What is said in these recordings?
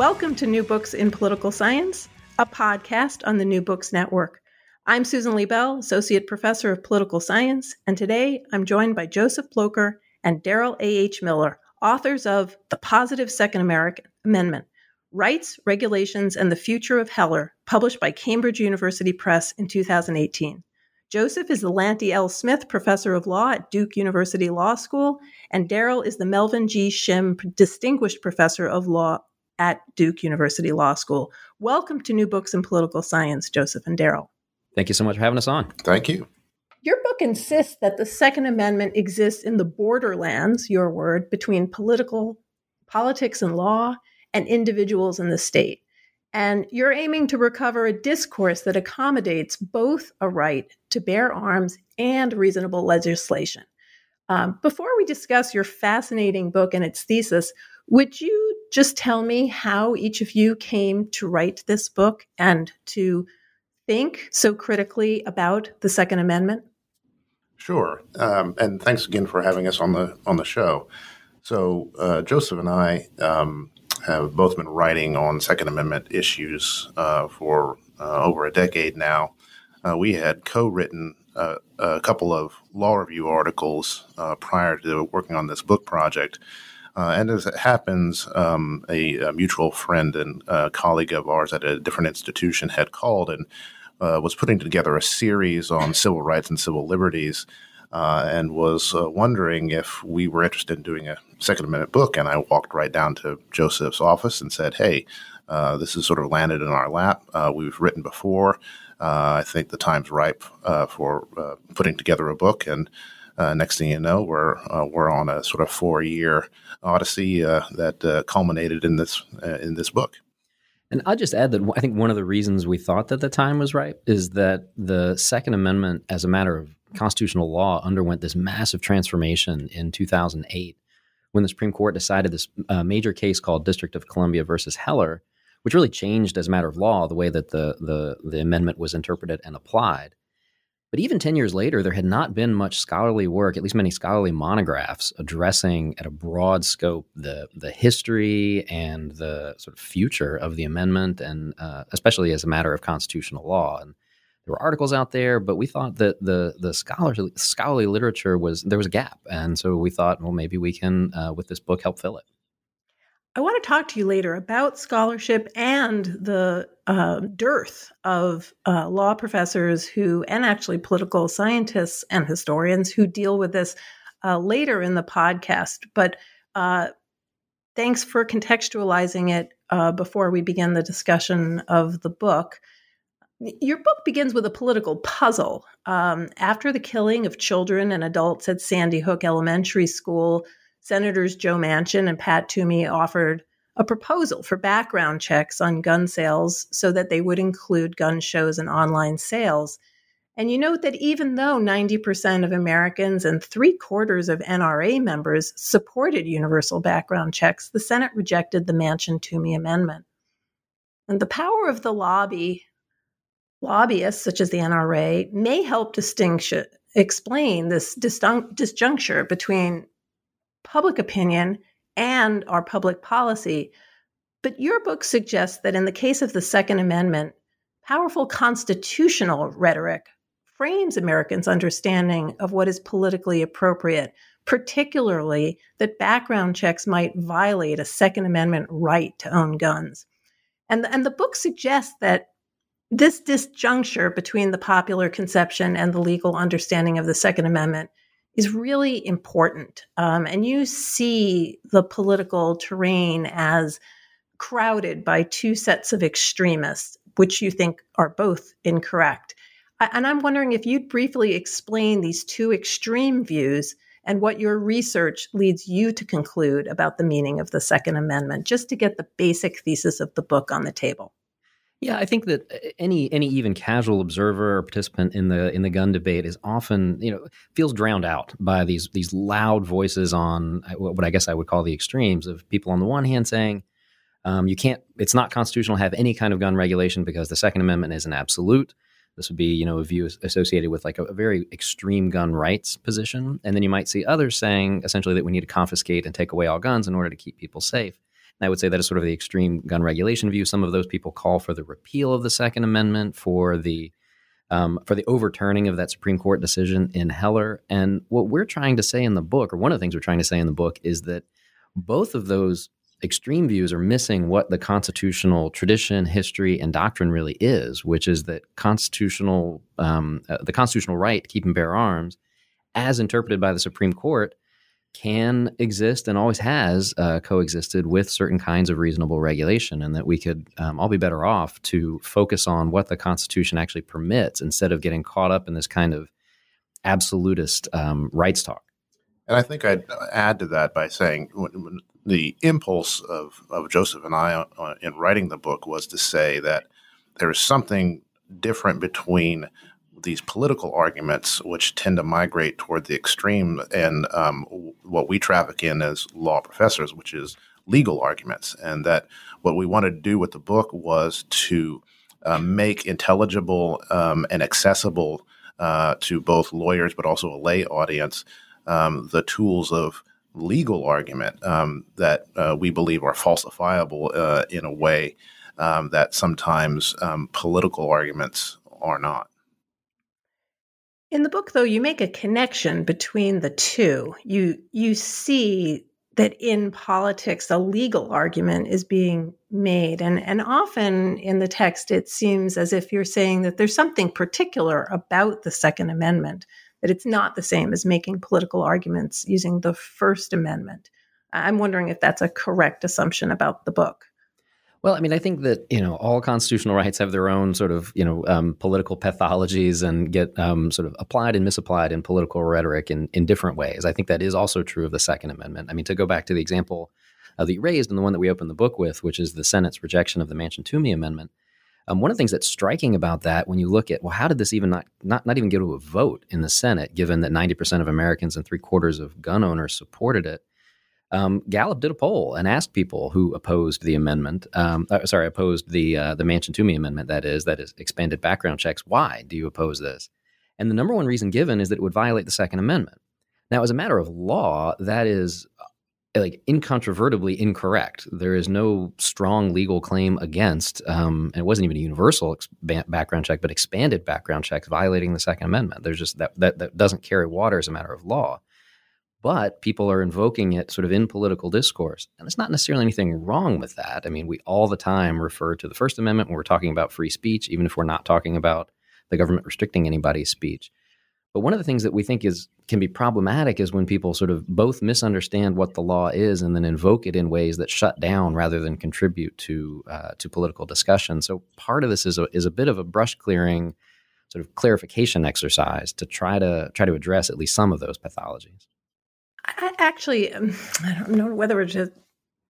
Welcome to New Books in Political Science, a podcast on the New Books Network. I'm Susan Liebell, Associate Professor of Political Science, and today I'm joined by Joseph Blocher and Darrell A.H. Miller, authors of The Positive Second American Amendment Rights, Regulations, and the Future of Heller, published by Cambridge University Press in 2018. Joseph is the Lanty L. Smith Professor of Law at Duke University Law School, and Darrell is the Melvin G. Shimm Distinguished Professor of Law at Duke University Law School. Welcome to New Books in Political Science, Joseph and Darrell. Thank you so much for having us on. Thank you. Your book insists that the Second Amendment exists in the borderlands, your word, between political politics and law and individuals in the state. And you're aiming to recover a discourse that accommodates both a right to bear arms and reasonable legislation. Um, before we discuss your fascinating book and its thesis, would you just tell me how each of you came to write this book and to think so critically about the Second Amendment? Sure, um, and thanks again for having us on the on the show. So uh, Joseph and I um, have both been writing on Second Amendment issues uh, for uh, over a decade now. Uh, we had co-written uh, a couple of law review articles uh, prior to working on this book project. Uh, and as it happens, um, a, a, mutual friend and uh, colleague of ours at a different institution had called and uh, was putting together a series on civil rights and civil liberties. Uh, and was uh, wondering if we were interested in doing a Second Amendment book. And I walked right down to Joseph's office and said, Hey, uh, this has sort of landed in our lap. we've written before. I think the time's ripe for putting together a book. And uh, next thing you know, we're uh, we're on a sort of four year odyssey uh, that uh, culminated in this uh, in this book. And I'll just add that I think one of the reasons we thought that the time was right is that the Second Amendment, as a matter of constitutional law, underwent this massive transformation in 2008 when the Supreme Court decided this uh, major case called District of Columbia versus Heller, which really changed as a matter of law the way that the the, the amendment was interpreted and applied. But even 10 years later, there had not been much scholarly work, at least many scholarly monographs, addressing at a broad scope the, the history and the sort of future of the amendment, and uh, especially as a matter of constitutional law. And there were articles out there, but we thought that the, the scholarly, scholarly literature was, there was a gap. And so we thought, well, maybe we can, uh, with this book, help fill it. I want to talk to you later about scholarship and the uh, dearth of uh, law professors who, and actually political scientists and historians who deal with this uh, later in the podcast. But uh, thanks for contextualizing it uh, before we begin the discussion of the book. Your book begins with a political puzzle. Um, after the killing of children and adults at Sandy Hook Elementary School, Senators Joe Manchin and Pat Toomey offered a proposal for background checks on gun sales so that they would include gun shows and online sales. And you note that even though 90% of Americans and three quarters of NRA members supported universal background checks, the Senate rejected the Manchin Toomey Amendment. And the power of the lobby, lobbyists such as the NRA, may help distinction, explain this disjuncture between public opinion and our public policy. But your book suggests that in the case of the Second Amendment, powerful constitutional rhetoric frames Americans' understanding of what is politically appropriate, particularly that background checks might violate a Second Amendment right to own guns. And, and the book suggests that this disjuncture between the popular conception and the legal understanding of the Second Amendment is really important. Um, and you see the political terrain as crowded by two sets of extremists, which you think are both incorrect. And I'm wondering if you'd briefly explain these two extreme views and what your research leads you to conclude about the meaning of the Second Amendment, just to get the basic thesis of the book on the table. Yeah, I think that uh, any any even casual observer or participant in the in the gun debate is often you know feels drowned out by these these loud voices on uh, what I guess I would call the extremes of people on the one hand saying um, you can't it's not constitutional to have any kind of gun regulation because the Second Amendment is an absolute. This would be, you know, a view associated with like a, a, very extreme gun rights position. And then you might see others saying essentially that we need to confiscate and take away all guns in order to keep people safe. I would say that is sort of the extreme gun regulation view. Some of those people call for the repeal of the Second Amendment, for the um, for the overturning of that Supreme Court decision in Heller. And what we're trying to say in the book, or one of the things we're trying to say in the book, is that both of those extreme views are missing what the constitutional tradition, history, and doctrine really is, which is that constitutional um, uh, the constitutional right to keep and bear arms, as interpreted by the Supreme Court, can exist and always has uh, coexisted with certain kinds of reasonable regulation, and that we could um, all be better off to focus on what the Constitution actually permits instead of getting caught up in this kind of absolutist um, rights talk. And I think I'd add to that by saying the impulse of, of Joseph and I uh, in writing the book was to say that there is something different between these political arguments, which tend to migrate toward the extreme, and um, what we traffic in as law professors, which is legal arguments. And that what we wanted to do with the book was to uh, make intelligible um, and accessible uh, to both lawyers but also a lay audience um, the tools of legal argument um, that uh, we believe are falsifiable uh, in a way um, that sometimes um, political arguments are not. In the book, though, you make a connection between the two. You you see that in politics, a legal argument is being made, and and often in the text, it seems as if you're saying that there's something particular about the Second Amendment that it's not the same as making political arguments using the First Amendment. I'm wondering if that's a correct assumption about the book. Well, I mean, I think that you know all constitutional rights have their own sort of you know um, political pathologies and get um, sort of applied and misapplied in political rhetoric in in different ways. I think that is also true of the Second Amendment. I mean, to go back to the example uh, that you raised and the one that we opened the book with, which is the Senate's rejection of the Manchin-Toomey Amendment. Um, one of the things that's striking about that, when you look at, well, how did this even not, not, not even get to a vote in the Senate, given that 90% of Americans and three quarters of gun owners supported it? Um, Gallup did a poll and asked people who opposed the amendment, um, uh, sorry, opposed the uh, the Manchin-Toomey amendment. That is, that is expanded background checks. Why do you oppose this? And the number one reason given is that it would violate the Second Amendment. Now, as a matter of law, that is like incontrovertibly incorrect. There is no strong legal claim against, um, and it wasn't even a universal background check, but expanded background checks violating the Second Amendment. There's just that, that that doesn't carry water as a matter of law. But people are invoking it sort of in political discourse, and it's not necessarily anything wrong with that. I mean, we all the time refer to the First Amendment when we're talking about free speech, even if we're not talking about the government restricting anybody's speech. But one of the things that we think is can be problematic is when people sort of both misunderstand what the law is and then invoke it in ways that shut down rather than contribute to uh, to political discussion. So part of this is a, is a bit of a brush clearing, sort of clarification exercise to try to try to address at least some of those pathologies. I actually, um, I don't know whether we're to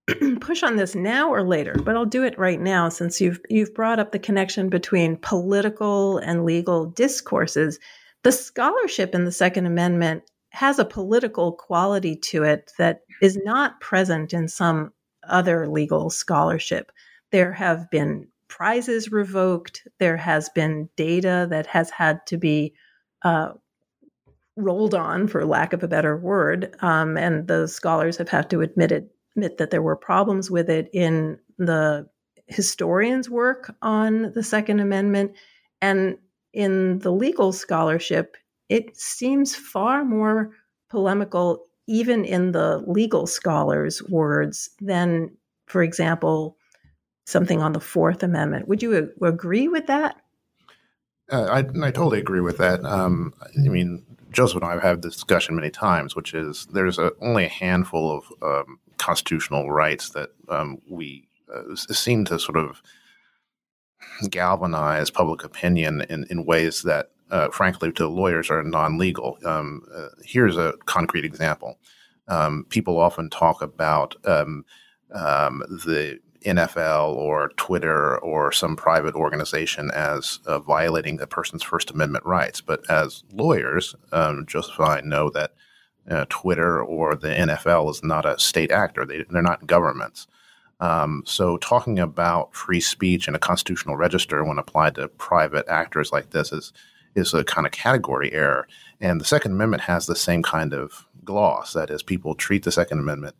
push on this now or later, but I'll do it right now since you've you've brought up the connection between political and legal discourses the scholarship in the Second Amendment has a political quality to it that is not present in some other legal scholarship. There have been prizes revoked, there has been data that has had to be uh, rolled on, for lack of a better word, um, and the scholars have had to admit it, admit that there were problems with it in the historians' work on the Second Amendment, and in the legal scholarship, it seems far more polemical, even in the legal scholars' words, than, for example, something on the Fourth Amendment. Would you agree with that? Uh, I, I, totally agree with that. Um, I mean, Joseph and I have had this discussion many times, which is there's a, only a handful of um, constitutional rights that um, we uh, seem to sort of galvanize public opinion in, in ways that uh, frankly, to lawyers are non legal. Um, uh, here's a concrete example. Um, people often talk about um, um, the NFL or Twitter or some private organization as uh, violating a person's First Amendment rights. But as lawyers, um, Joseph and I know that uh, Twitter or the NFL is not a state actor, they, they're not governments. Um, so, talking about free speech in a constitutional register when applied to private actors like this is is a kind of category error. And the Second Amendment has the same kind of gloss. That is, people treat the Second Amendment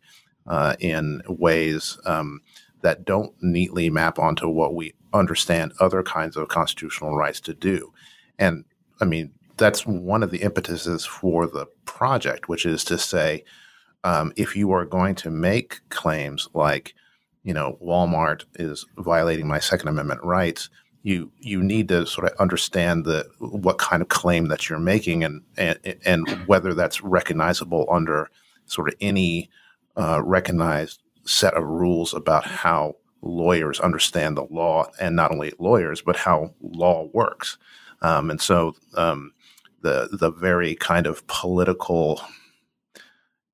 uh, in ways um, that don't neatly map onto what we understand other kinds of constitutional rights to do. And I mean, that's one of the impetuses for the project, which is to say, um, if you are going to make claims like, you know, Walmart is violating my Second Amendment rights, you you need to sort of understand the what kind of claim that you're making and and, and whether that's recognizable under sort of any uh, recognized set of rules about how lawyers understand the law and not only lawyers but how law works um, and so um, the the very kind of political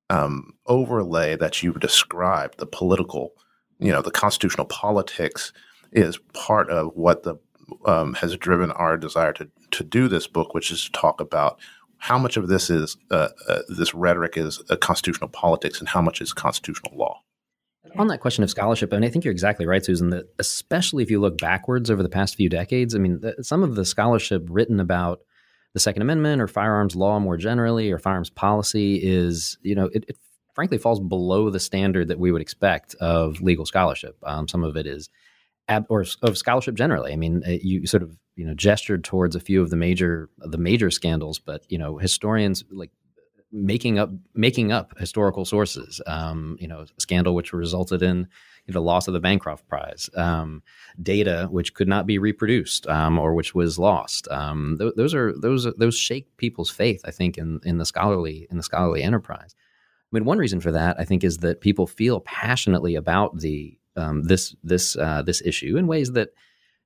um, overlay that you described the political you know the constitutional politics is part of what the um, has driven our desire to to do this book, which is to talk about how much of this is uh, uh, this rhetoric is constitutional politics and how much is constitutional law. On that question of scholarship, and I think you're exactly right, Susan. That especially if you look backwards over the past few decades, I mean, the, some of the scholarship written about the Second Amendment or firearms law more generally or firearms policy is, you know, it, it frankly falls below the standard that we would expect of legal scholarship. Um, some of it is ab- or of scholarship generally. I mean, uh, you sort of you know gestured towards a few of the major the major scandals, but you know historians like making up making up historical sources. Um, you know, scandal which resulted in you know, the loss of the Bancroft Prize, um, data which could not be reproduced um, or which was lost. Um, th- those are those those shake people's faith, I think, in in the scholarly in the scholarly enterprise. I mean, one reason for that, I think, is that people feel passionately about the um, this this uh, this issue in ways that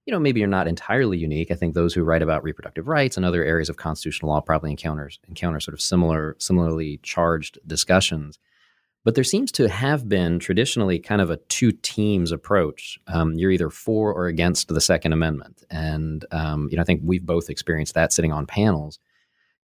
you know maybe you're not entirely unique. I think those who write about reproductive rights and other areas of constitutional law probably encounters encounter sort of similar similarly charged discussions. But there seems to have been traditionally kind of a two teams approach. Um, you're either for or against the Second Amendment, and um, you know I think we've both experienced that sitting on panels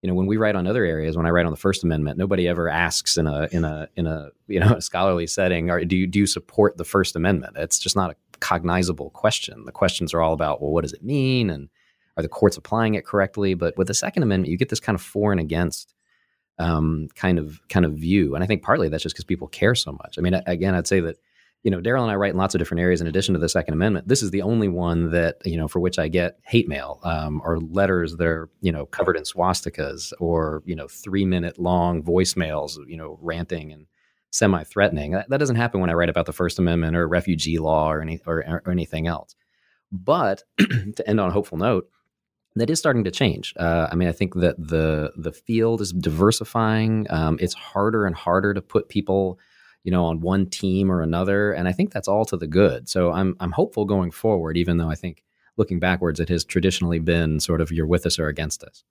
you know when we write on other areas when i write on the first amendment nobody ever asks in a in a in a you know a scholarly setting or do you do you support the first amendment? It's just not a cognizable question. The questions are all about well what does it mean? And are the courts applying it correctly? But with the second amendment you get this kind of for and against um, kind of kind of view. And i think partly that's just because people care so much. I mean again i'd say that you know, Darrell and I write in lots of different areas in addition to the Second Amendment. This is the only one that, you know, for which I get hate mail um, or letters that are, you know, covered in swastikas or, you know, three minute long voicemails, you know, ranting and semi threatening. That, that, doesn't happen when I write about the First Amendment or refugee law or, any, or, or anything else. But to end on a hopeful note, that is starting to change. Uh, I mean, I think that the the field is diversifying. Um, it's harder and harder to put people you know, on one team or another. And I think that's all to the good. So I'm I'm hopeful going forward, even though I think looking backwards, it has traditionally been sort of you're with us or against us.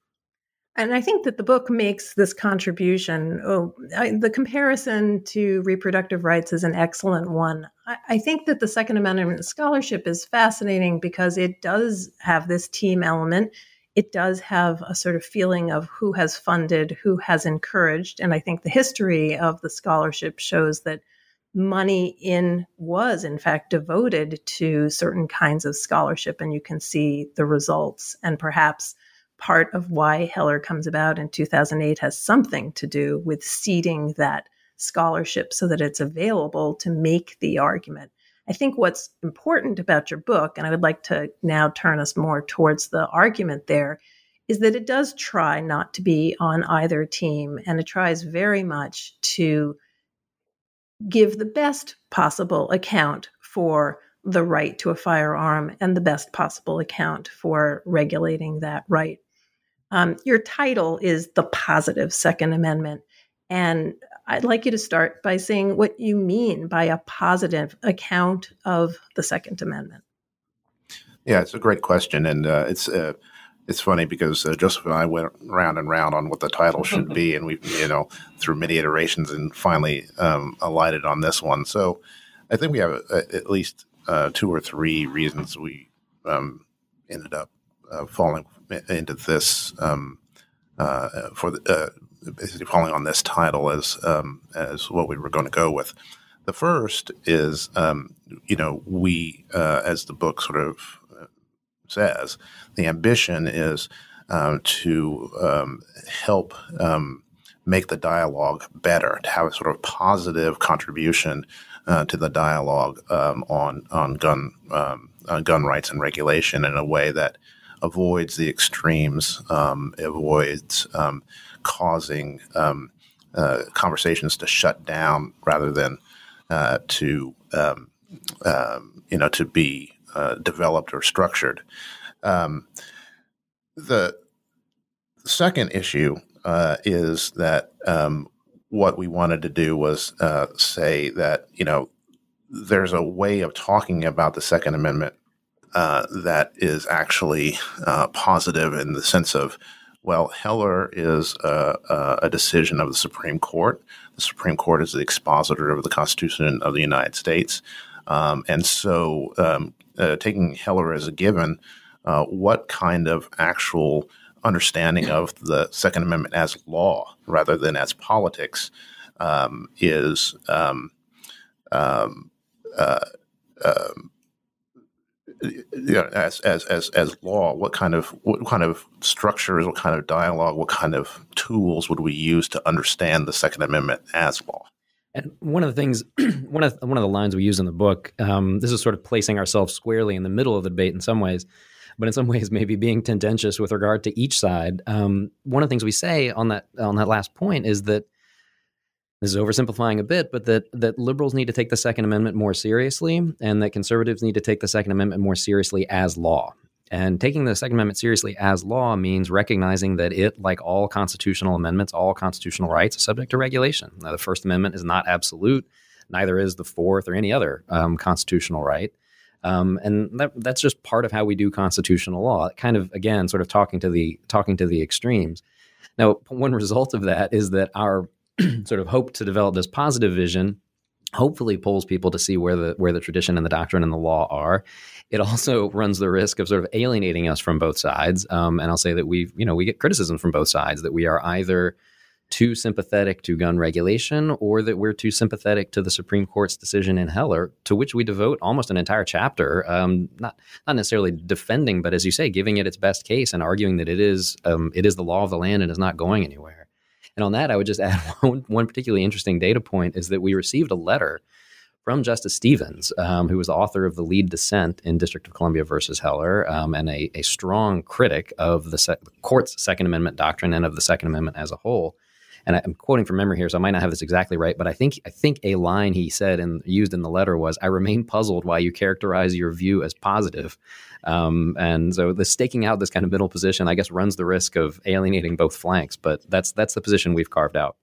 And I think that the book makes this contribution. Oh, I, the comparison to reproductive rights is an excellent one. I, I, think that the Second Amendment scholarship is fascinating because it does have this team element it does have a sort of feeling of who has funded, who has encouraged. And I think the history of the scholarship shows that money in was in fact devoted to certain kinds of scholarship and you can see the results and perhaps part of why heller comes about in 2008 has something to do with seeding that scholarship so that it's available to make the argument I think what's important about your book, and I would like to now turn us more towards the argument there, is that it does try not to be on either team and it tries very much to give the best possible account for the right to a firearm and the best possible account for regulating that right. Um, your title is The Positive Second Amendment. And I'd like you to start by saying what you mean by a positive account of the Second Amendment. Yeah, it's a great question, and uh, it's uh, it's funny because uh, Joseph and I went round and round on what the title should be, and we, you know, through many iterations, and finally um, alighted on this one. So, I think we have uh, at least uh, two or three reasons we um, ended up uh, falling into this um, for the, basically falling on this title as um, as what we were going to go with. The first is, um, you know, we as the book sort of says, the ambition is um, to help um, make the dialogue better, to have a sort of positive contribution uh, to the dialogue um, on on gun um, uh, gun rights and regulation in a way that avoids the extremes, avoids causing uh, conversations to shut down rather than uh, to you know to be uh, developed or structured. Um, the second issue uh, is that um, what we wanted to do was uh, say that you know there's a way of talking about the Second Amendment uh, that is actually uh, positive in the sense of well, Heller is a, a, decision of the Supreme Court. The Supreme Court is the expositor of the Constitution of the United States. Um, and so um, uh, taking Heller as a given, uh, what kind of actual understanding of the Second Amendment as law rather than as politics um, is um, um, uh, um, you know, as, as as as law, what kind of what kind of structures, what kind of dialogue, what kind of tools would we use to understand the Second Amendment as law? And one of the things, one of one of the lines we use in the book, um, this is sort of placing ourselves squarely in the middle of the debate in some ways, but in some ways maybe being tendentious with regard to each side. Um, one of the things we say on that on that last point is that this is oversimplifying a bit, but that that liberals need to take the Second Amendment more seriously, and that conservatives need to take the Second Amendment more seriously as law. And taking the Second Amendment seriously as law means recognizing that it, like all constitutional amendments, all constitutional rights, subject to regulation. Now, the First Amendment is not absolute, neither is the Fourth or any other um, constitutional right. Um, and that, that's just part of how we do constitutional law. Kind of again, sort of talking to the talking to the extremes. Now, one result of that is that our sort of hope to develop this positive vision hopefully pulls people to see where the where the tradition and the doctrine and the law are. It also runs the risk of sort of alienating us from both sides. Um, and I'll say that we, you know, we get criticism from both sides that we are either too sympathetic to gun regulation or that we're too sympathetic to the Supreme Court's decision in Heller, to which we devote almost an entire chapter, um, not not necessarily defending, but as you say, giving it its best case and arguing that it is um, it is the law of the land and is not going anywhere. And on that, I would just add one, one particularly interesting data point is that we received a letter from Justice Stevens, um, who was the author of the lead dissent in District of Columbia versus Heller, um, and a, a, strong critic of the, se- the, court's Second Amendment doctrine and of the Second Amendment as a whole. And I, am quoting from memory here, so I might not have this exactly right, but I think I think a line he said and used in the letter was, "I remain puzzled why you characterize your view as positive." Um, and so the staking out this kind of middle position, I guess, runs the risk of alienating both flanks. But that's that's the position we've carved out.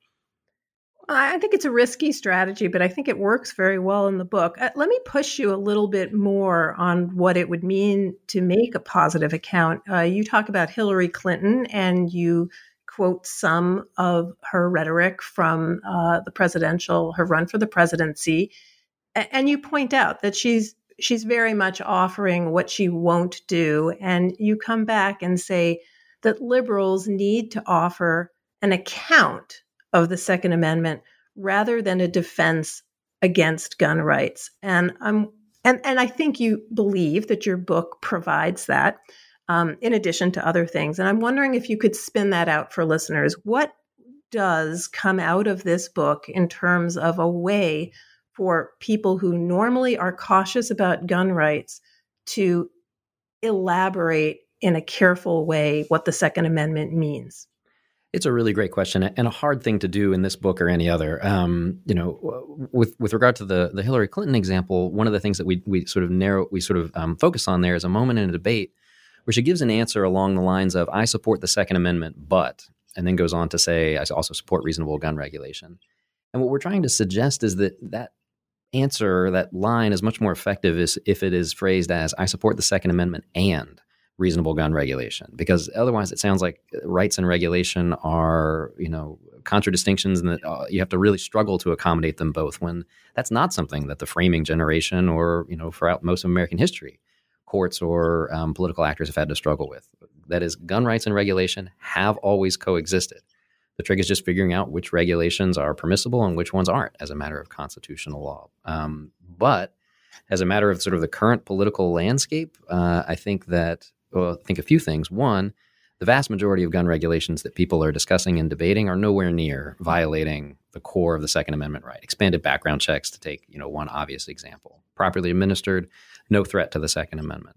I think it's a risky strategy, but I think it works very well in the book. Uh, let me push you a little bit more on what it would mean to make a positive account. Uh, you talk about Hillary Clinton and you quote some of her rhetoric from uh, the presidential, her run for the presidency. And you point out that she's she's very much offering what she won't do. And you come back and say that liberals need to offer an account of the Second Amendment rather than a defense against gun rights. And I'm and, and I think you believe that your book provides that, um, in addition to other things. And I'm wondering if you could spin that out for listeners. What does come out of this book in terms of a way for people who normally are cautious about gun rights to elaborate in a careful way what the Second Amendment means? It's a really great question and a hard thing to do in this book or any other. Um, you know, with with regard to the the Hillary Clinton example, one of the things that we we sort of narrow we sort of um, focus on there is a moment in a debate where she gives an answer along the lines of "I support the Second Amendment, but," and then goes on to say, "I also support reasonable gun regulation." And what we're trying to suggest is that that answer, that line is much more effective if it is phrased as I support the Second Amendment and reasonable gun regulation because otherwise it sounds like rights and regulation are you know contradistinctions and that uh, you have to really struggle to accommodate them both when that's not something that the framing generation or you know throughout most of american history courts or um, political actors have had to struggle with that is gun rights and regulation have always coexisted the trick is just figuring out which regulations are permissible and which ones aren't as a matter of constitutional law um, but as a matter of sort of the current political landscape, uh, I think that well, I think a few things. One, the vast majority of gun regulations that people are discussing and debating are nowhere near violating the core of the Second Amendment right. Expanded background checks, to take you know one obvious example, properly administered, no threat to the Second Amendment.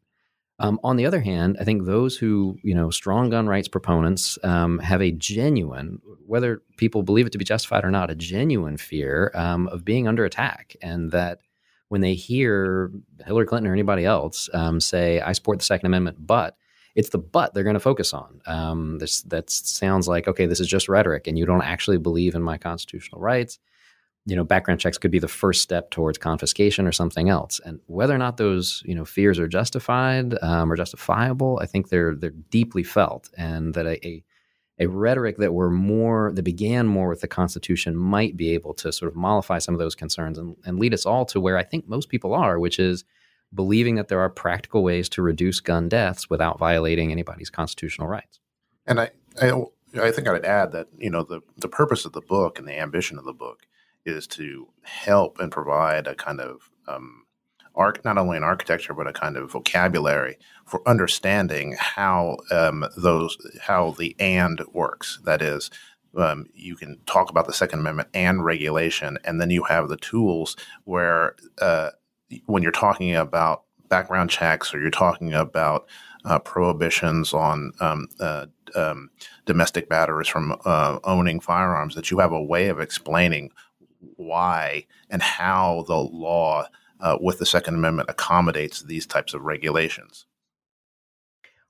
Um, on the other hand, I think those who, you know, strong gun rights proponents um, have a genuine, whether people believe it to be justified or not, a genuine fear um, of being under attack, and that when they hear Hillary Clinton or anybody else um, say, I support the Second Amendment, but it's the but they're going to focus on. Um, this that sounds like okay, this is just rhetoric, and you don't actually believe in my constitutional rights. You know, background checks could be the first step towards confiscation or something else. And whether or not those you know fears are justified um, or justifiable, I think they're they're deeply felt, and that a, a a rhetoric that were more that began more with the Constitution might be able to sort of mollify some of those concerns and, and lead us all to where I think most people are, which is believing that there are practical ways to reduce gun deaths without violating anybody's constitutional rights. And I, I, I think I'd add that you know the the purpose of the book and the ambition of the book is to help and provide a kind of um, arc, not only an architecture but a kind of vocabulary for understanding how um, those how the and works. That is, um, you can talk about the Second Amendment and regulation, and then you have the tools where uh, when you're talking about background checks or you're talking about uh, prohibitions on um, uh, um, domestic batterers from uh, owning firearms, that you have a way of explaining why and how the law uh, with the Second Amendment accommodates these types of regulations.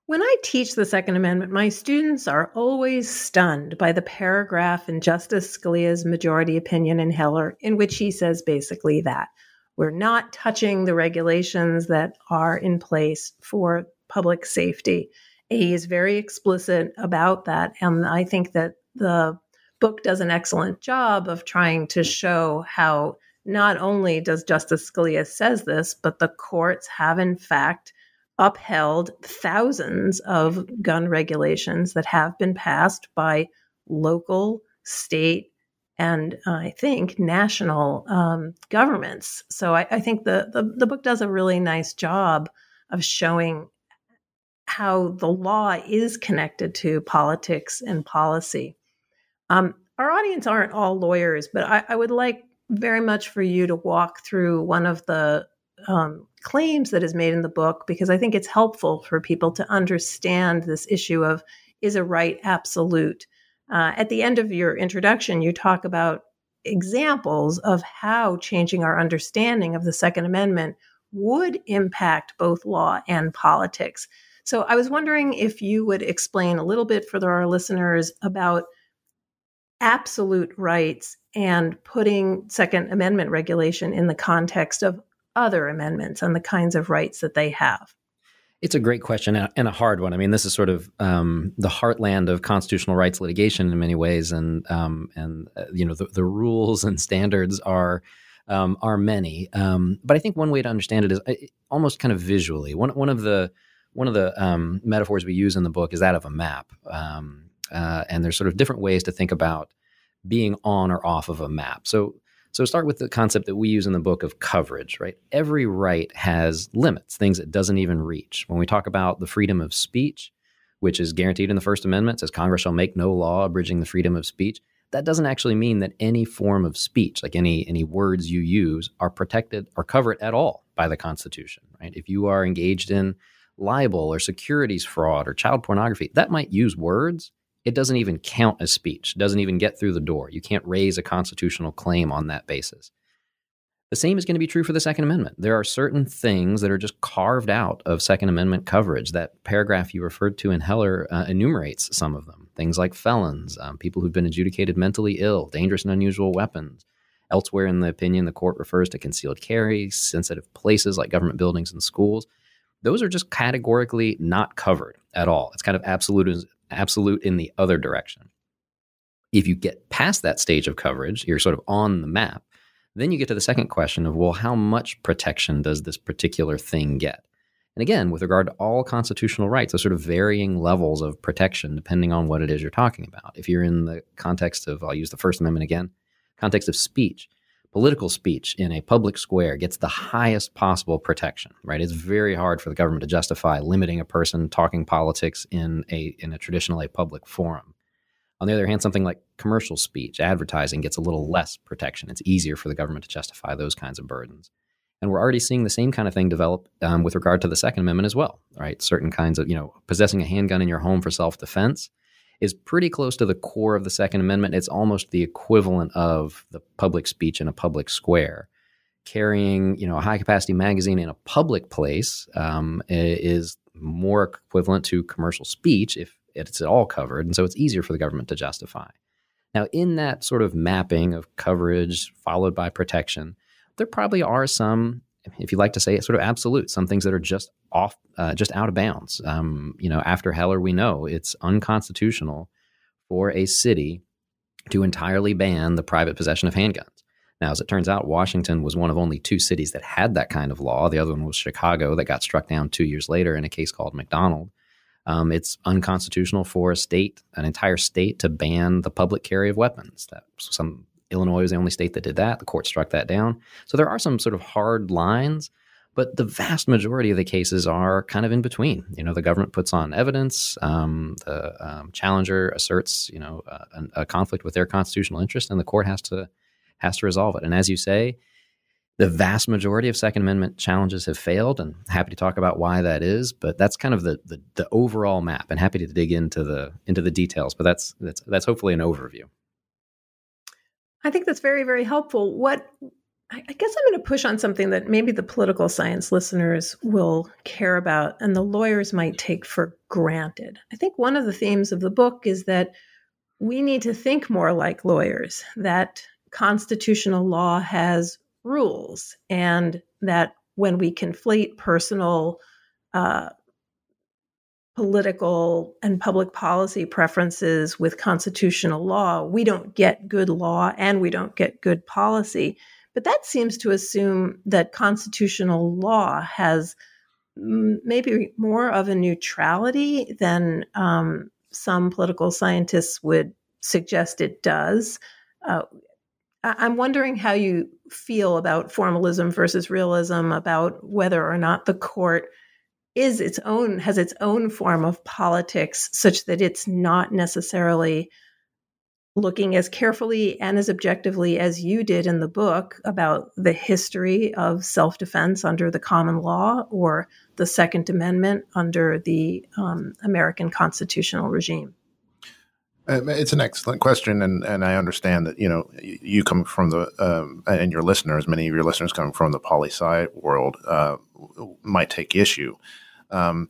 When I teach the Second Amendment, my students are always stunned by the paragraph in Justice Scalia's majority opinion in Heller, in which he says basically that we're not touching the regulations that are in place for public safety. He is very explicit about that. And I think that the book does an excellent job of trying to show how not only does Justice Scalia says this, but the courts have in fact upheld thousands of gun regulations that have been passed by local, state, and uh, I think national um, governments. So I, I think the, the, the book does a really nice job of showing how the law is connected to politics and policy. Um, our audience aren't all lawyers, but I, I would like very much for you to walk through one of the um, claims that is made in the book because I think it's helpful for people to understand this issue of is a right absolute. Uh, at the end of your introduction, you talk about examples of how changing our understanding of the Second Amendment would impact both law and politics. So I was wondering if you would explain a little bit for our listeners about absolute rights and putting Second Amendment regulation in the context of other amendments and the kinds of rights that they have? It's a great question and a hard one. I mean, this is sort of um, the heartland of constitutional rights litigation in many ways, and um, and uh, you know the, the, rules and standards are um, are many. Um, but I think one way to understand it is uh, almost kind of visually. One one of the one of the um, metaphors we use in the book is that of a map. Uh, and there's sort of different ways to think about being on or off of a map. So so start with the concept that we use in the book of coverage, right? Every right has limits, things it doesn't even reach. When we talk about the freedom of speech, which is guaranteed in the First Amendment, says Congress shall make no law abridging the freedom of speech. That doesn't actually mean that any form of speech, like any any words you use, are protected or covered at all by the Constitution, right? If you are engaged in libel or securities fraud or child pornography, that might use words, it doesn't even count as speech, it doesn't even get through the door. You can't raise a constitutional claim on that basis. The same is going to be true for the Second Amendment. There are certain things that are just carved out of Second Amendment coverage. That paragraph you referred to in Heller uh, enumerates some of them. Things like felons, um, people who've been adjudicated mentally ill, dangerous and unusual weapons. Elsewhere in the opinion, the court refers to concealed carry, sensitive places like government buildings and schools. those are just categorically not covered at all. It's kind of absolute absolute in the other direction. If you get past that stage of coverage, you're sort of on the map. Then you get to the second question of well, how much protection does this particular thing get? And again, with regard to all constitutional rights, those sort of varying levels of protection depending on what it is you're talking about. If you're in the context of, I'll use the First Amendment again, context of speech, political speech in a public square gets the highest possible protection, right? It's very hard for the government to justify limiting a person talking politics in a in a traditionally public forum. On the other hand, something like commercial speech, advertising gets a little less protection. It's easier for the government to justify those kinds of burdens. And we're already seeing the same kind of thing develop um, with regard to the Second Amendment as well, right? Certain kinds of, you know, possessing a handgun in your home for self defense is pretty close to the core of the Second Amendment. It's almost the equivalent of the public speech in a public square. Carrying, you know, a high capacity magazine in a public place um, is more equivalent to commercial speech if it's at all covered, and so it's easier for the government to justify. Now, in that sort of mapping of coverage followed by protection, there probably are some, if you like to say it, sort of absolute, some things that are just off, uh, just out of bounds. Um, you know, after Heller, we know it's unconstitutional for a city to entirely ban the private possession of handguns. Now, as it turns out, Washington was one of only two cities that had that kind of law. The other one was Chicago, that got struck down two years later in a case called McDonald. Um, it's unconstitutional for a state, an entire state, to ban the public carry of weapons. That some Illinois was the only state that did that. The court struck that down. So there are some sort of hard lines, but the vast majority of the cases are kind of in between. You know, the government puts on evidence, um, the um, challenger asserts, you know, uh, a, a conflict with their constitutional interest, and the court has to has to resolve it. And as you say, the vast majority of Second Amendment challenges have failed, and happy to talk about why that is. But that's kind of the, the, the overall map, and happy to dig into the into the details. But that's that's that's hopefully an overview. I think that's very, very helpful. What I guess I'm going to push on something that maybe the political science listeners will care about and the lawyers might take for granted. I think one of the themes of the book is that we need to think more like lawyers, that constitutional law has rules, and that when we conflate personal uh, political and public policy preferences with constitutional law, we don't get good law and we don't get good policy. But that seems to assume that constitutional law has maybe more of a neutrality than um, some political scientists would suggest it does. Uh, I'm wondering how you feel about formalism versus realism, about whether or not the court is its own has its own form of politics such that it's not necessarily looking as carefully and as objectively as you did in the book about the history of self-defense under the common law or the second amendment under the um, american constitutional regime? Um, it's an excellent question, and, and I understand that you know you come from the um, and your listeners, many of your listeners coming from the poli sci world, uh, might take issue um,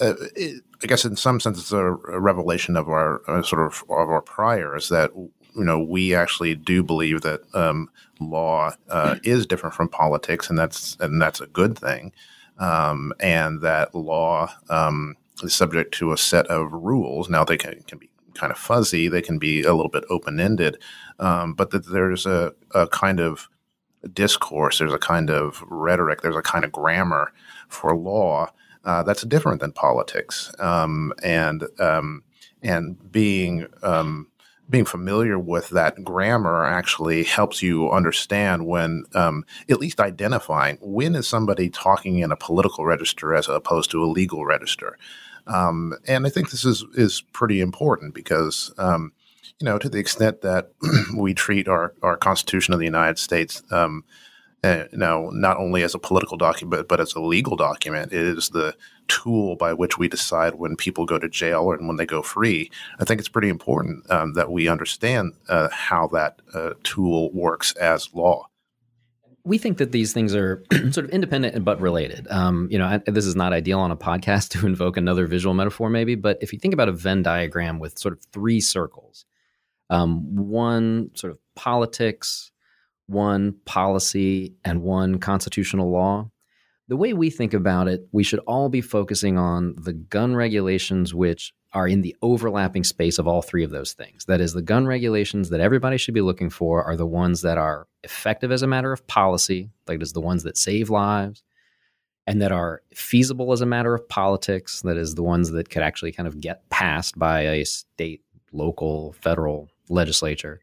uh, it, I guess in some sense it's a, a revelation of our uh, sort of of our priors that you know we actually do believe that um, law uh, is different from politics, and that's and that's a good thing, um, and that law um, is subject to a set of rules. Now they can, can be kind of fuzzy, they can be a little bit open ended, um, but that there's a, a kind of discourse, there's a kind of rhetoric, there's a kind of grammar for law uh, that's different than politics. Um, and um, and being um, being familiar with that grammar actually helps you understand when, um, at least identifying when is somebody talking in a political register as opposed to a legal register. Um, and I think this is is pretty important because um, you know to the extent that we treat our our Constitution of the United States um, know, not only as a political document, but as a legal document. It is the tool by which we decide when people go to jail and when they go free. I think it's pretty important um, that we understand uh, how that uh, tool works as law. We think that these things are sort of independent but related. Um, you know, I, this is not ideal on a podcast to invoke another visual metaphor, maybe, but if you think about a Venn diagram with sort of three circles, um, one sort of politics, one policy and one constitutional law, the way we think about it, we should all be focusing on the gun regulations which are in the overlapping space of all three of those things. That is, the gun regulations that everybody should be looking for are the ones that are effective as a matter of policy, like is the ones that save lives, and that are feasible as a matter of politics, that is, the ones that could actually kind of get passed by a state, local, federal legislature.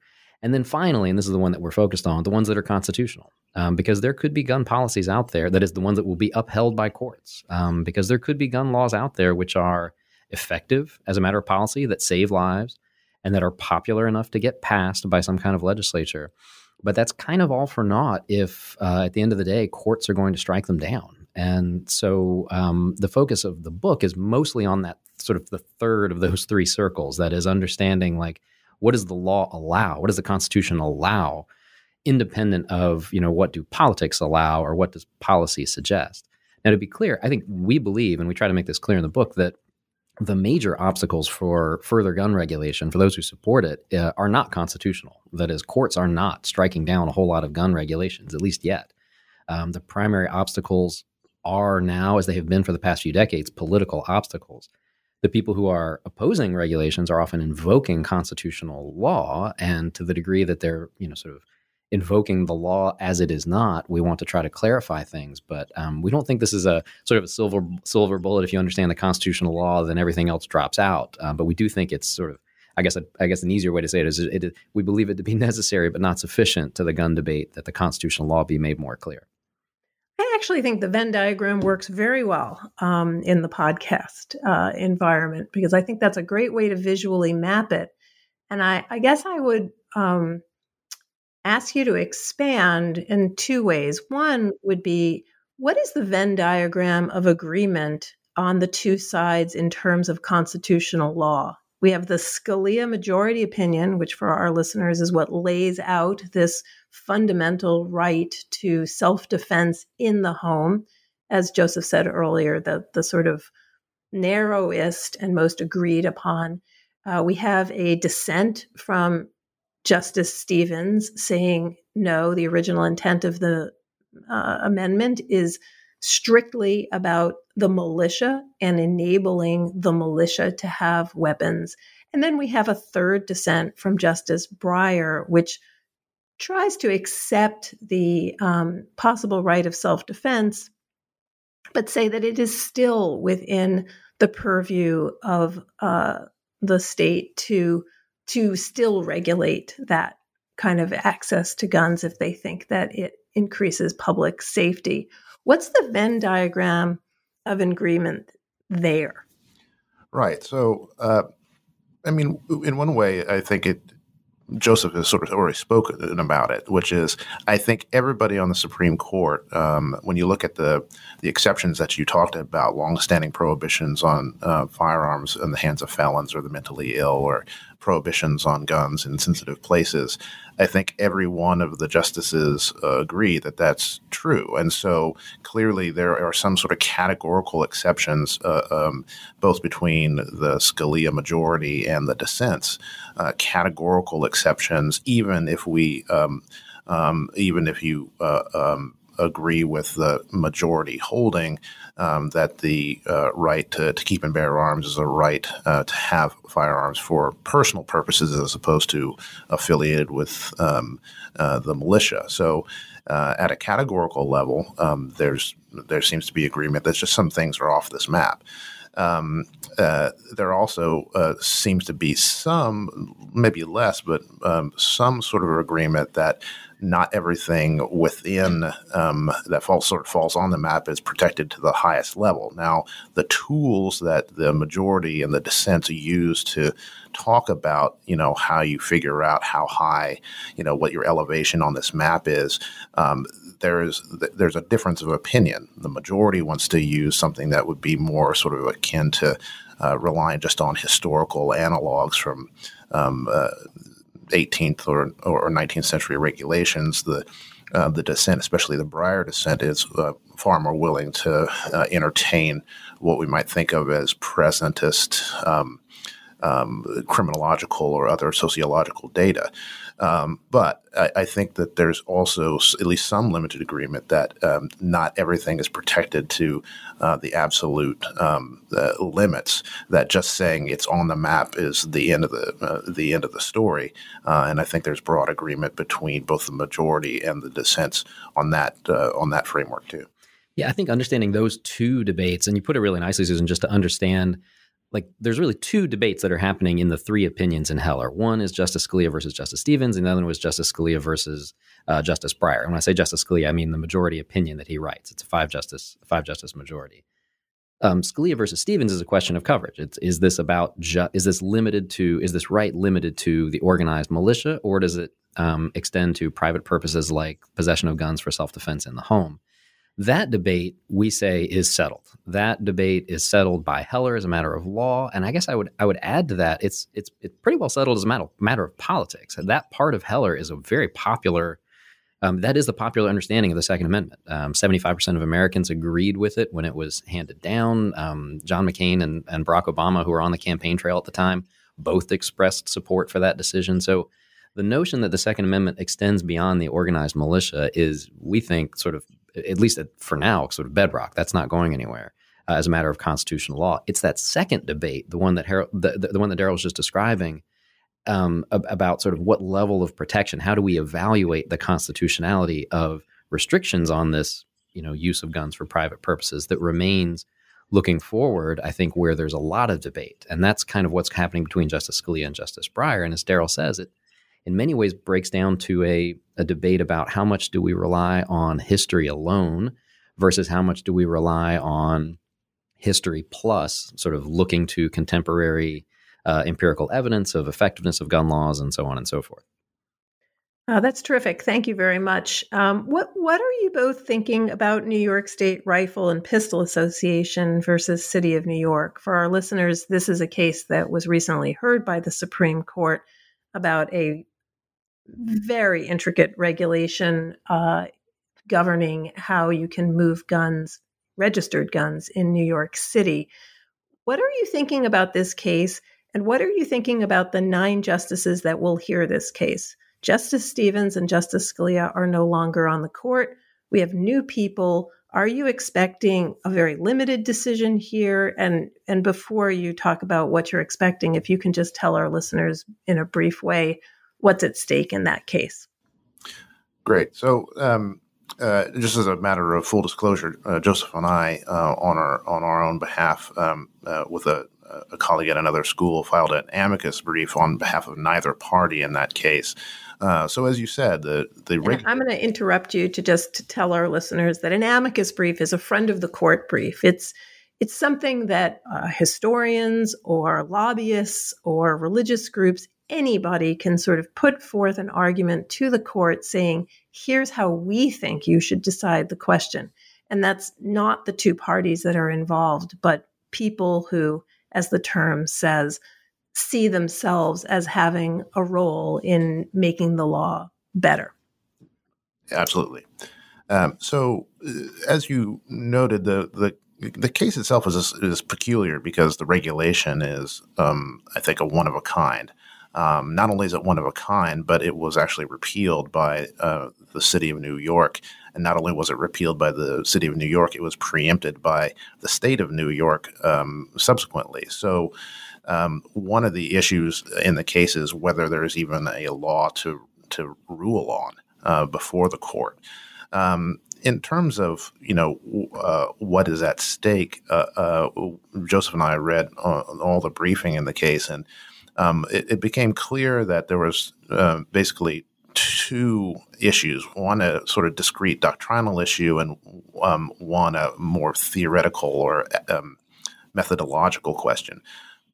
And then finally, and this is the one that we're focused on, the ones that are constitutional, um, because there could be gun policies out there, that is, the ones that will be upheld by courts, um, because there could be gun laws out there which are effective as a matter of policy that save lives and that are popular enough to get passed by some kind of legislature. But that's kind of all for naught if, uh, at the end of the day, courts are going to strike them down. And so um, the focus of the book is mostly on that sort of the third of those three circles that is understanding like what does the law allow? What does the Constitution allow? independent of you know what do politics allow or what does policy suggest now to be clear i think we believe and we try to make this clear in the book that the major obstacles for further gun regulation for those who support it uh, are not constitutional. That is, courts are not striking down a whole lot of gun regulations, at least yet. Um, the primary obstacles are now, as they have been for the past few decades, political obstacles. The people who are opposing regulations are often invoking constitutional law, and to the degree that they're, you know, sort of invoking the law as it is not. We want to try to clarify things, but um, we don't think this is a sort of a silver silver bullet. If you understand the constitutional law, then everything else drops out. Uh, but we do think it's sort of, I guess, I guess an easier way to say it is, it, it, we believe it to be necessary but not sufficient to the gun debate that the constitutional law be made more clear. I actually think the Venn diagram works very well um, in the podcast uh, environment because I think that's a great way to visually map it. And I, I guess I would um, ask you to expand in two ways. One would be what is the Venn diagram of agreement on the two sides in terms of constitutional law? We have the Scalia majority opinion, which for our listeners is what lays out this fundamental right to self defense in the home. As Joseph said earlier, the, the sort of narrowest and most agreed upon. Uh, we have a dissent from Justice Stevens saying, no, the original intent of the uh, amendment is strictly about the militia and enabling the militia to have weapons. And then we have a third dissent from Justice Breyer, which tries to accept the um, possible right of self defense, but say that it is still within the purview of uh, the state to to still regulate that kind of access to guns if they think that it increases public safety. What's the Venn diagram of agreement there? Right. So, uh, I mean, in one way, I think it. Joseph has sort of already spoken about it, which is I think everybody on the Supreme Court, um, when you look at the the exceptions that you talked about, longstanding prohibitions on uh, firearms in the hands of felons or the mentally ill, or prohibitions on guns in sensitive places. I think every one of the justices uh, agree that that's true. And so clearly there are some sort of categorical exceptions, uh, um, both between the Scalia majority and the dissents, uh, categorical exceptions, even if we, um, um, even if you uh, um, agree with the majority holding um, that the uh, right to, to, keep and bear arms is a right uh, to have firearms for personal purposes as opposed to affiliated with um, uh, the militia. So, uh, at a categorical level, um, there's there seems to be agreement that just some things are off this map. Um, uh, there also uh, seems to be some, maybe less, but um, some sort of agreement that not everything within um, that falls sort of falls on the map is protected to the highest level. Now, the tools that the majority and the dissents use to talk about, you know, how you figure out how high, you know, what your elevation on this map is. Um, there is there's a difference of opinion. The majority wants to use something that would be more sort of akin to uh, relying just on historical analogs from um, uh, 18th or, or 19th century regulations, the uh, the dissent, especially the Breyer dissent, is uh, far more willing to uh, entertain what we might think of as presentist um, um, criminological or other sociological data. Um, but I, I, think that there's also at least some limited agreement that um, not everything is protected to uh, the absolute um, uh, limits. That just saying it's on the map is the end of the uh, the end of the story. Uh, and I think there's broad agreement between both the majority and the dissents on that uh, on that framework too. Yeah, I think understanding those two debates, and you put it really nicely, Susan, just to understand like there's really two debates that are happening in the three opinions in Heller. One is Justice Scalia versus Justice Stevens, and the other one was Justice Scalia versus uh, Justice Breyer. And when I say Justice Scalia, I mean the majority opinion that he writes. It's a five justice five justice majority. Um, Scalia versus Stevens is a question of coverage. It's, is this about ju- is this limited to is this right limited to the organized militia, or does it um, extend to private purposes like possession of guns for self defense in the home? That debate, we say, is settled. That debate is settled by Heller as a matter of law, and I guess I would I would add to that it's it's it's pretty well settled as a matter matter of politics. That part of Heller is a very popular. Um, that is the popular understanding of the Second Amendment. Um, seventy-five percent of Americans agreed with it when it was handed down. Um, John McCain and, and Barack Obama, who were on the campaign trail at the time, both expressed support for that decision. So the notion that the Second Amendment extends beyond the organized militia is, we think, sort of at least for now, sort of bedrock. That's not going anywhere uh, as a matter of constitutional law. It's that second debate, the one that the, the, the one that Darrell was just describing, um, about sort of what level of protection. How do we evaluate the constitutionality of restrictions on this, you know, use of guns for private purposes that remains looking forward, I think, where there's a lot of debate. And that's kind of what's happening between Justice Scalia and Justice Breyer. And as Darrell says, it in many ways breaks down to a, a debate about how much do we rely on history alone versus how much do we rely on history plus sort of looking to contemporary uh, empirical evidence of effectiveness of gun laws and so on and so forth. Uh, that's terrific. Thank you very much. Um, what What are you both thinking about New York State Rifle and Pistol Association versus City of New York? For our listeners, this is a case that was recently heard by the Supreme Court about a very intricate regulation uh, governing how you can move guns, registered guns in New York City. What are you thinking about this case? And what are you thinking about the nine justices that will hear this case? Justice Stevens and Justice Scalia are no longer on the court. We have new people. Are you expecting a very limited decision here? And and before you talk about what you're expecting, if you can just tell our listeners in a brief way what's at stake in that case. Great. So, um, uh, just as a matter of full disclosure, uh, Joseph and I, uh, on our on our own behalf, um, uh, with a, a, colleague at another school, filed an amicus brief on behalf of neither party in that case. Uh, so, as you said, the the I'm going to interrupt you to just tell our listeners that an amicus brief is a friend of the court brief. It's it's something that uh, historians or lobbyists or religious groups anybody can sort of put forth an argument to the court saying, here's how we think you should decide the question. And that's not the two parties that are involved, but people who, as the term says, see themselves as having a role in making the law better. Absolutely. Um, so, uh, as you noted, the the the case itself is is peculiar because the regulation is, um, I think, a one of a kind. Um, not only is it one of a kind, but it was actually repealed by uh, the city of New York. And not only was it repealed by the city of New York, it was preempted by the state of New York um, subsequently. So, um, one of the issues in the case is whether there is even a law to to rule on uh, before the court. Um, in terms of you know uh, what is at stake, uh, uh Joseph and I read all the briefing in the case, and um, it, it, became clear that there was uh, basically two issues one a sort of discrete doctrinal issue and um, one a more theoretical or um, methodological question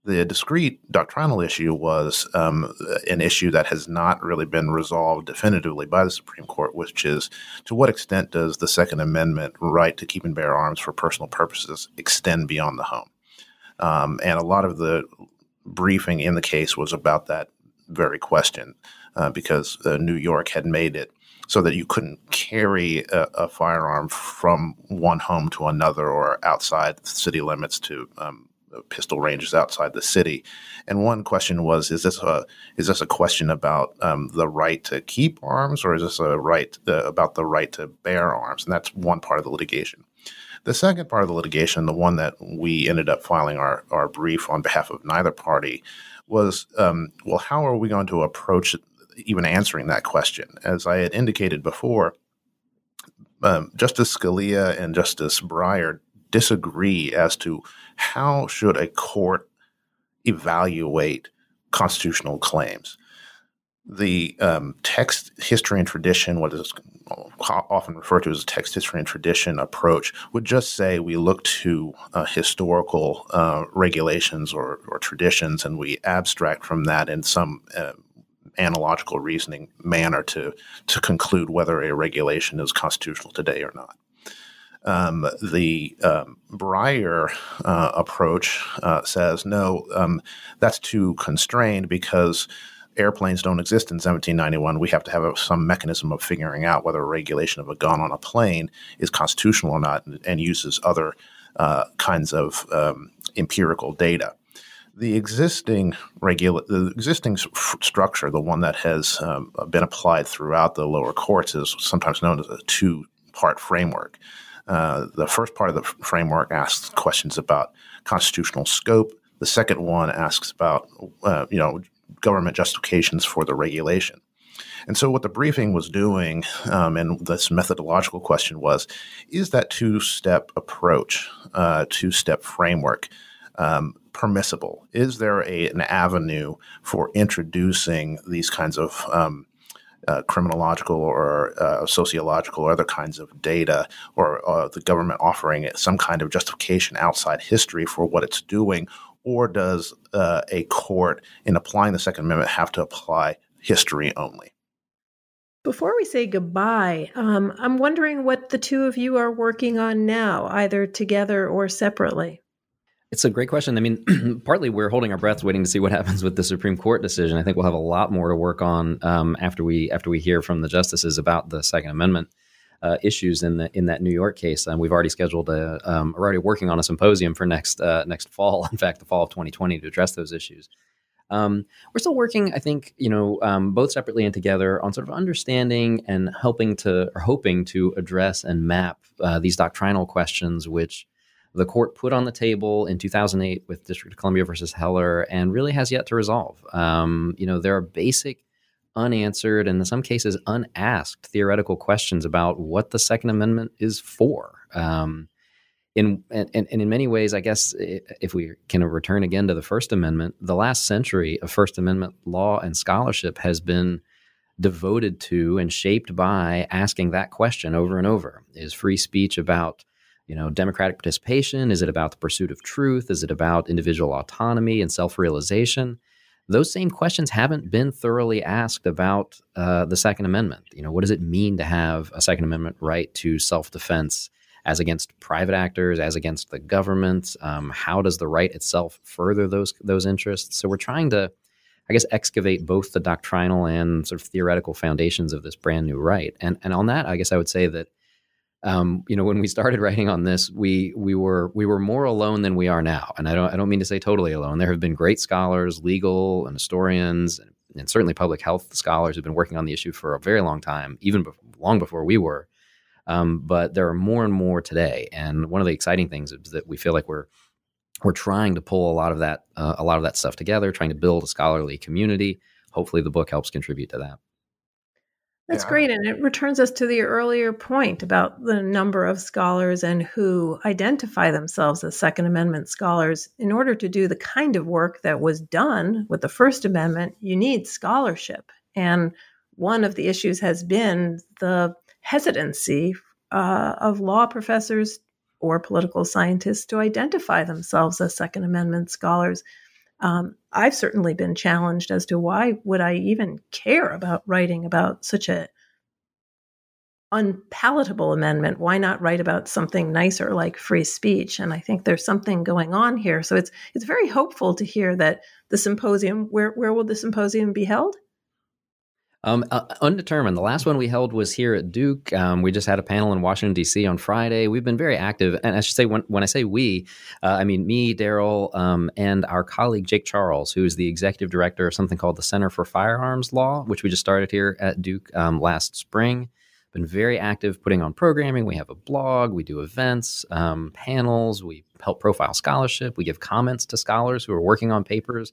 the discrete doctrinal issue was um, an issue that has not really been resolved definitively by the Supreme Court, which is to what extent does the Second Amendment right to keep and bear arms for personal purposes extend beyond the home? Um, and a lot of the briefing in the case was about that very question uh, because uh, New York had made it so that you couldn't carry a, a, firearm from one home to another or outside city limits to um, pistol ranges outside the city. And one question was: Is this a is this a question about um, the right to keep arms, or is this a right uh, about the right to bear arms? And that's one part of the litigation. The second part of the litigation, the one that we ended up filing our, our brief on behalf of neither party, was um, well, how are we going to approach even answering that question? As I had indicated before, um, Justice Scalia and Justice Breyer disagree as to how should a court evaluate constitutional claims. The um, text history and tradition, what is often referred to as a text history and tradition approach, would just say we look to uh, historical uh, regulations or, or, traditions and we abstract from that in some uh, analogical reasoning manner to to conclude whether a regulation is constitutional today or not. Um, the um, Breyer uh, approach uh, says no, um, that's too constrained because airplanes don't exist in 1791. We have to have a, some mechanism of figuring out whether a regulation of a gun on a plane is constitutional or not, and, and uses other uh, kinds of um, empirical data the existing regula- the existing f- structure, the one that has um, been applied throughout the lower courts, is sometimes known as a two-part framework. Uh, the first part of the f- framework asks questions about constitutional scope. The second one asks about uh, you know government justifications for the regulation. And so, what the briefing was doing, um, and this methodological question was, is that two-step approach, uh, two-step framework um, permissible? Is there a, an avenue for introducing these kinds of um, uh, criminological or uh, sociological or other kinds of data, or uh, the government offering some kind of justification outside history for what it's doing? Or does uh, a court, in applying the Second Amendment, have to apply history only? Before we say goodbye, um, I'm wondering what the two of you are working on now, either together or separately. It's a great question. I mean, partly we're holding our breaths, waiting to see what happens with the Supreme Court decision. I think we'll have a lot more to work on um, after we after we hear from the justices about the Second Amendment uh, issues in the in that New York case. And we've already scheduled a um, we're already working on a symposium for next uh, next fall. In fact, the fall of 2020 to address those issues. Um, we're still working, I think, you know, um, both separately and together on sort of understanding and helping to or hoping to address and map uh, these doctrinal questions, which the court put on the table in 2008 with District of Columbia versus Heller and really has yet to resolve. Um, you know, there are basic, unanswered, and in some cases unasked theoretical questions about what the Second Amendment is for. Um, in and, and, in many ways, I guess if we can return again to the First Amendment, the last century of First Amendment law and scholarship has been devoted to and shaped by asking that question over and over: Is free speech about you know democratic participation? Is it about the pursuit of truth? Is it about individual autonomy and self-realization those same questions haven't been thoroughly asked about uh, the second amendment. You know what does it mean to have a second amendment right to self-defense as against private actors as against the government? Um, how does the right itself further those those interests? So we're trying to I guess excavate both the doctrinal and sort of theoretical foundations of this brand new right. And and on that, I guess I would say that um, you know, when we started writing on this, we we were we were more alone than we are now, and I don't I don't mean to say totally alone. There have been great scholars, legal and historians, and, and certainly public health scholars who've been working on the issue for a very long time, even long before we were. Um, but there are more and more today, and one of the exciting things is that we feel like we're we're trying to pull a lot of that uh, a lot of that stuff together, trying to build a scholarly community. Hopefully, the book helps contribute to that. That's yeah. great. And it returns us to the earlier point about the number of scholars and who identify themselves as Second Amendment scholars. In order to do the kind of work that was done with the First Amendment, you need scholarship. And one of the issues has been the hesitancy uh, of law professors or political scientists to identify themselves as Second Amendment scholars um, I've certainly been challenged as to why would I even care about writing about such a unpalatable amendment? Why not write about something nicer like free speech? And i think there's something going on here. So it's it's very hopeful to hear that the symposium where where will the symposium be held Um, uh, undetermined. The last one we held was here at Duke. Um, we just had a panel in Washington D.C. on Friday. We've been very active, and I should say when when I say we, uh, I mean me, Darrell, um, and our colleague Jake Charles, who is the executive director of something called the Center for Firearms Law, which we just started here at Duke um, last spring. Been very active putting on programming. We have a blog. We do events, um, panels. We help profile scholarship. We give comments to scholars who are working on papers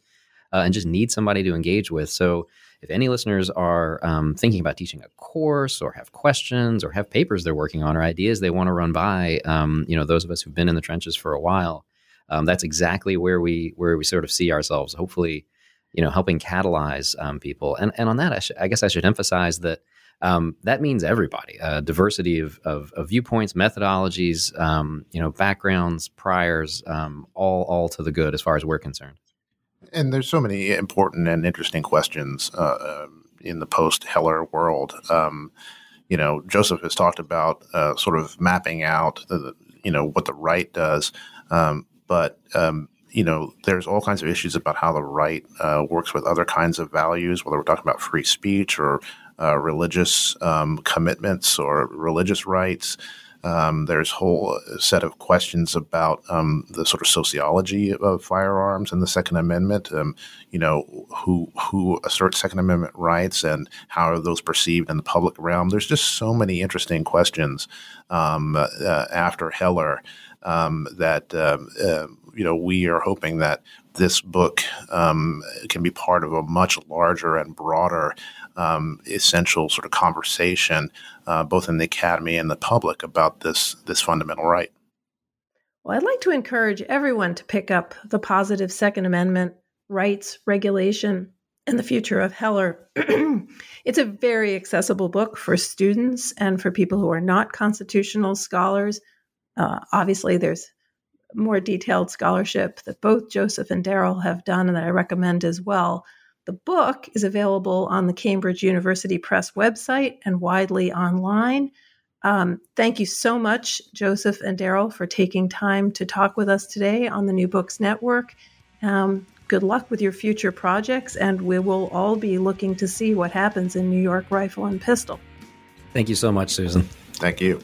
uh, and just need somebody to engage with. So if any listeners are um, thinking about teaching a course or have questions or have papers they're working on or ideas they want to run by, um, you know, those of us who've been in the trenches for a while, um, that's exactly where we where we sort of see ourselves. Hopefully, you know, helping catalyze um, people. And and on that, I, sh- I guess I should emphasize that. Um, that means everybody, uh, diversity of, of, of, viewpoints, methodologies, um, you know, backgrounds, priors, um, all all to the good as far as we're concerned. And there's so many important and interesting questions uh, um, in the post Heller world. Um, you know, Joseph has talked about uh, sort of mapping out, the, you know, what the right does, um, but um, you know, there's all kinds of issues about how the right uh, works with other kinds of values, whether we're talking about free speech or uh, religious um, commitments or religious rights. Um, there's a whole set of questions about um, the sort of sociology of firearms and the Second Amendment. Um, you know, who who asserts Second Amendment rights and how are those perceived in the public realm? There's just so many interesting questions um, uh, after Heller um, that uh, uh, you know we are hoping that this book um, can be part of a much larger and broader um, essential sort of conversation, uh, both in the academy and the public, about this this fundamental right. Well, I'd like to encourage everyone to pick up the positive Second Amendment rights regulation and the future of Heller. it's a very accessible book for students and for people who are not constitutional scholars. Uh, obviously, there's more detailed scholarship that both Joseph and Darrell have done and that I recommend as well. The book is available on the Cambridge University Press website and widely online. Um, thank you so much, Joseph and Darrell, for taking time to talk with us today on the New Books Network. Um, good luck with your future projects, and we will all be looking to see what happens in New York Rifle and Pistol. Thank you so much, Susan. Thank you.